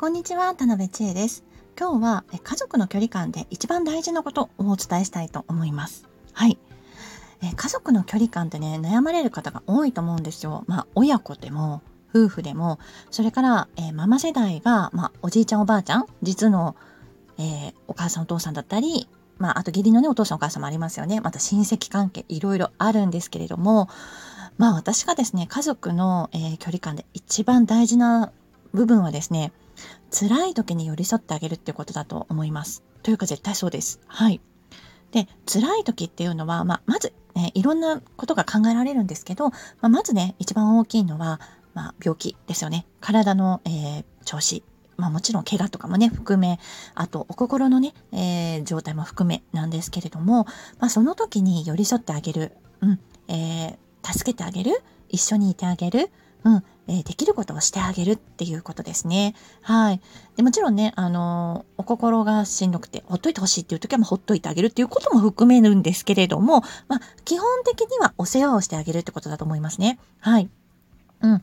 こんにちは、田辺千恵です。今日は家族の距離感で一番大事なことをお伝えしたいと思います。はい。え家族の距離感ってね、悩まれる方が多いと思うんですよ。まあ、親子でも、夫婦でも、それから、え、ママ世代が、まあ、おじいちゃんおばあちゃん、実の、えー、お母さんお父さんだったり、まあ、あと義理のね、お父さんお母さんもありますよね。また親戚関係、いろいろあるんですけれども、まあ私がですね、家族の、えー、距離感で一番大事な部分はですね、辛い時に寄り添ってあげるっていうことだと思います。というか絶対そうです。はい。で、辛い時っていうのは、まあ、まず、ね、いろんなことが考えられるんですけど、まあ、まずね、一番大きいのは、まあ、病気ですよね。体の、えー、調子。まあもちろん怪我とかもね、含め、あとお心のね、えー、状態も含めなんですけれども、まあその時に寄り添ってあげる。うん。えー、助けてあげる。一緒にいてあげる。うん、えー、できることをしてあげるっていうことですね。はい。でもちろんね、あのー、お心がしんどくて、ほっといてほしいっていう時は、まあ、ほっといてあげるっていうことも含めるんですけれども、まあ、基本的にはお世話をしてあげるってことだと思いますね。はい。うん。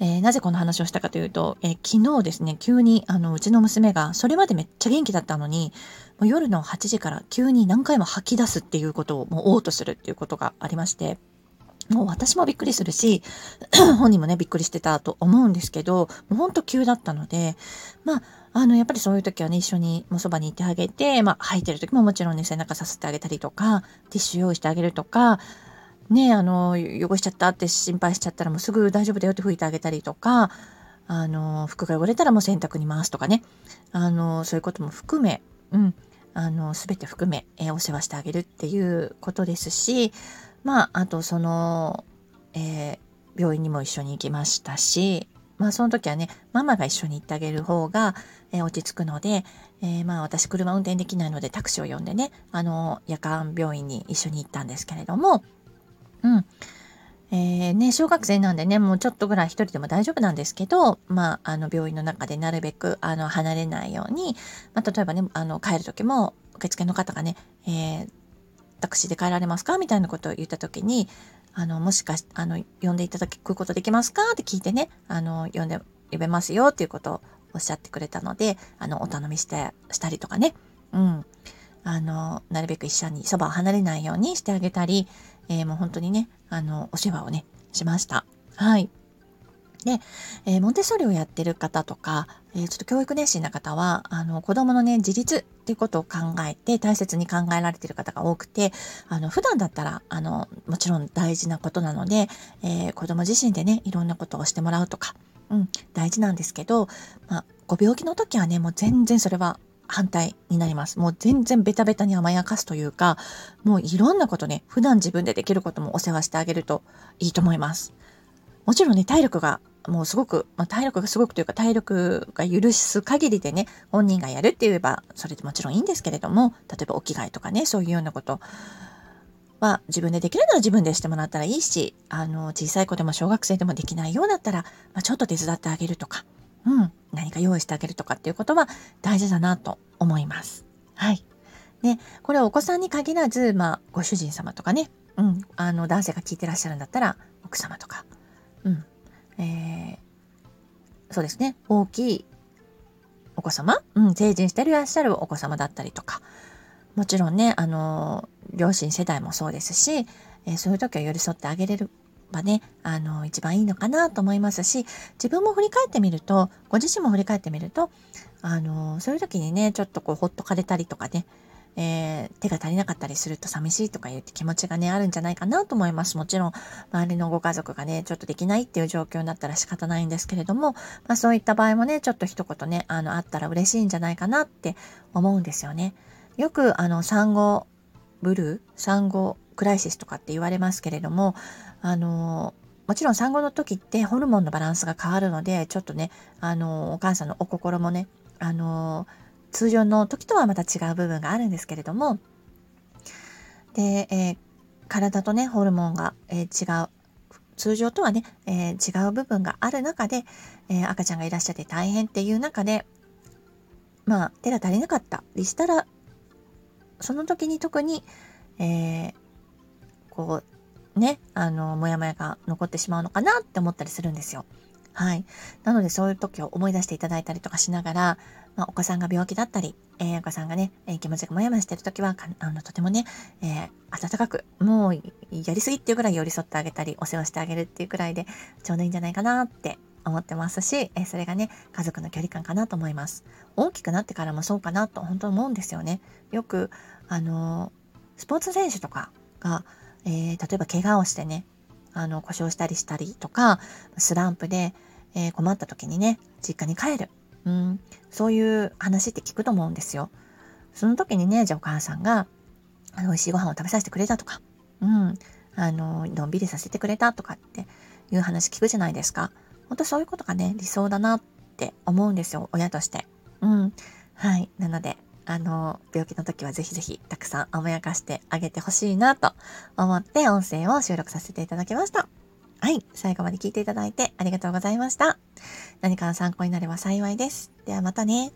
えー、なぜこの話をしたかというと、えー、昨日ですね、急に、あの、うちの娘が、それまでめっちゃ元気だったのに、もう夜の8時から急に何回も吐き出すっていうことを、もう嘔吐するっていうことがありまして、もう私もびっくりするし、本人もね、びっくりしてたと思うんですけど、もうほんと急だったので、まあ、あの、やっぱりそういう時はね、一緒にもうそばにいてあげて、まあ、吐いてる時ももちろんね、背中させてあげたりとか、ティッシュ用意してあげるとか、ね、あの、汚しちゃったって心配しちゃったらもうすぐ大丈夫だよって拭いてあげたりとか、あの、服が汚れたらもう洗濯に回すとかね、あの、そういうことも含め、うん、あの、すべて含め、えー、お世話してあげるっていうことですし、まあ、あとその、えー、病院にも一緒に行きましたし、まあその時はね、ママが一緒に行ってあげる方が、えー、落ち着くので、え、まあ私車運転できないのでタクシーを呼んでね、あの、夜間病院に一緒に行ったんですけれども、うん。えー、ね、小学生なんでね、もうちょっとぐらい一人でも大丈夫なんですけど、まあ、あの、病院の中でなるべく、あの、離れないように、まあ、例えばね、あの、帰る時も、受付の方がね、えー、タクシーで帰られますかみたいなことを言った時に、あの、もしかし、あの、呼んでいただくことできますか？って聞いてね、あの、呼んで、呼べますよっていうことをおっしゃってくれたので、あの、お頼みして、したりとかね、うん。あの、なるべく一緒にそばを離れないようにしてあげたり、えー、もう本当にね、あの、お世話をね、しました。はい。で、えー、モンテッソーリをやってる方とか、えー、ちょっと教育熱心な方は、あの、子供のね、自立っていうことを考えて、大切に考えられてる方が多くて、あの、普段だったら、あの、もちろん大事なことなので、えー、子供自身でね、いろんなことをしてもらうとか、うん、大事なんですけど、まあ、ご病気の時はね、もう全然それは反対になります。もう全然ベタベタに甘やかすというか、もういろんなことね、普段自分でできることもお世話してあげるといいと思います。もちろんね、体力がもうすごく、まあ、体力がすごくというか体力が許す限りでね、本人がやるって言えば、それでもちろんいいんですけれども、例えばお着替えとかね、そういうようなことは自分でできるなら自分でしてもらったらいいし、あの、小さい子でも小学生でもできないようだったら、まあ、ちょっと手伝ってあげるとか、うん、何か用意してあげるとかっていうことは大事だなと思います。はい。ね、これはお子さんに限らず、まあ、ご主人様とかね、うん、あの、男性が聞いてらっしゃるんだったら、奥様とか、うん、えー、そうですね、大きいお子様、うん、成人していらっしゃるお子様だったりとか、もちろんね、あの、両親世代もそうですし、えー、そういう時は寄り添ってあげれるばね、あの、一番いいのかなと思いますし、自分も振り返ってみると、ご自身も振り返ってみると、あの、そういう時にね、ちょっとこう、ほっとかれたりとかね、えー、手が足りなかったりすると寂しいとか言って気持ちがね、あるんじゃないかなと思います。もちろん、周りのご家族がね、ちょっとできないっていう状況になったら仕方ないんですけれども、まあそういった場合もね、ちょっと一言ね、あの、あったら嬉しいんじゃないかなって思うんですよね。よく、あの、産後ブルー、産後クライシスとかって言われますけれども、あの、もちろん産後の時ってホルモンのバランスが変わるので、ちょっとね、あの、お母さんのお心もね、あの、通常の時とはまた違う部分があるんですけれども、で、えー、体とね、ホルモンが、えー、違う、通常とはね、えー、違う部分がある中で、え赤ちゃんがいらっしゃって大変っていう中で、まあ、手が足りなかったりしたら、その時に特に、えこう、ね、あの、もやもやが残ってしまうのかなって思ったりするんですよ。はい。なのでそういう時を思い出していただいたりとかしながら、まあ、お子さんが病気だったり、えー、お子さんがね、えー、気持ちがもやもやしてる時は、あの、とてもね、えー、温かく、もう、やりすぎっていうぐらい寄り添ってあげたり、お世話してあげるっていうくらいで、ちょうどいいんじゃないかなって思ってますし、えそれがね、家族の距離感かなと思います。大きくなってからもそうかなと本当思うんですよね。よく、あのスポーツ選手とかが、え例えば怪我をしてね、あの、故障したりしたりとか、スランプで、えー、困った時にね、実家に帰る。うん、そういう話って聞くと思うんですよ。その時にね、じゃあお母さんが、あの、美味しいご飯を食べさせてくれたとか、うん、あの、のんびりさせてくれたとかっていう話聞くじゃないですか。本当そういうことがね、理想だなって思うんですよ、親として。うん。はい。なので、あの、病気の時はぜひぜひたくさん甘やかしてあげてほしいなと思って音声を収録させていただきました。はい。最後まで聞いていただいてありがとうございました。何かの参考になれば幸いです。ではまたね。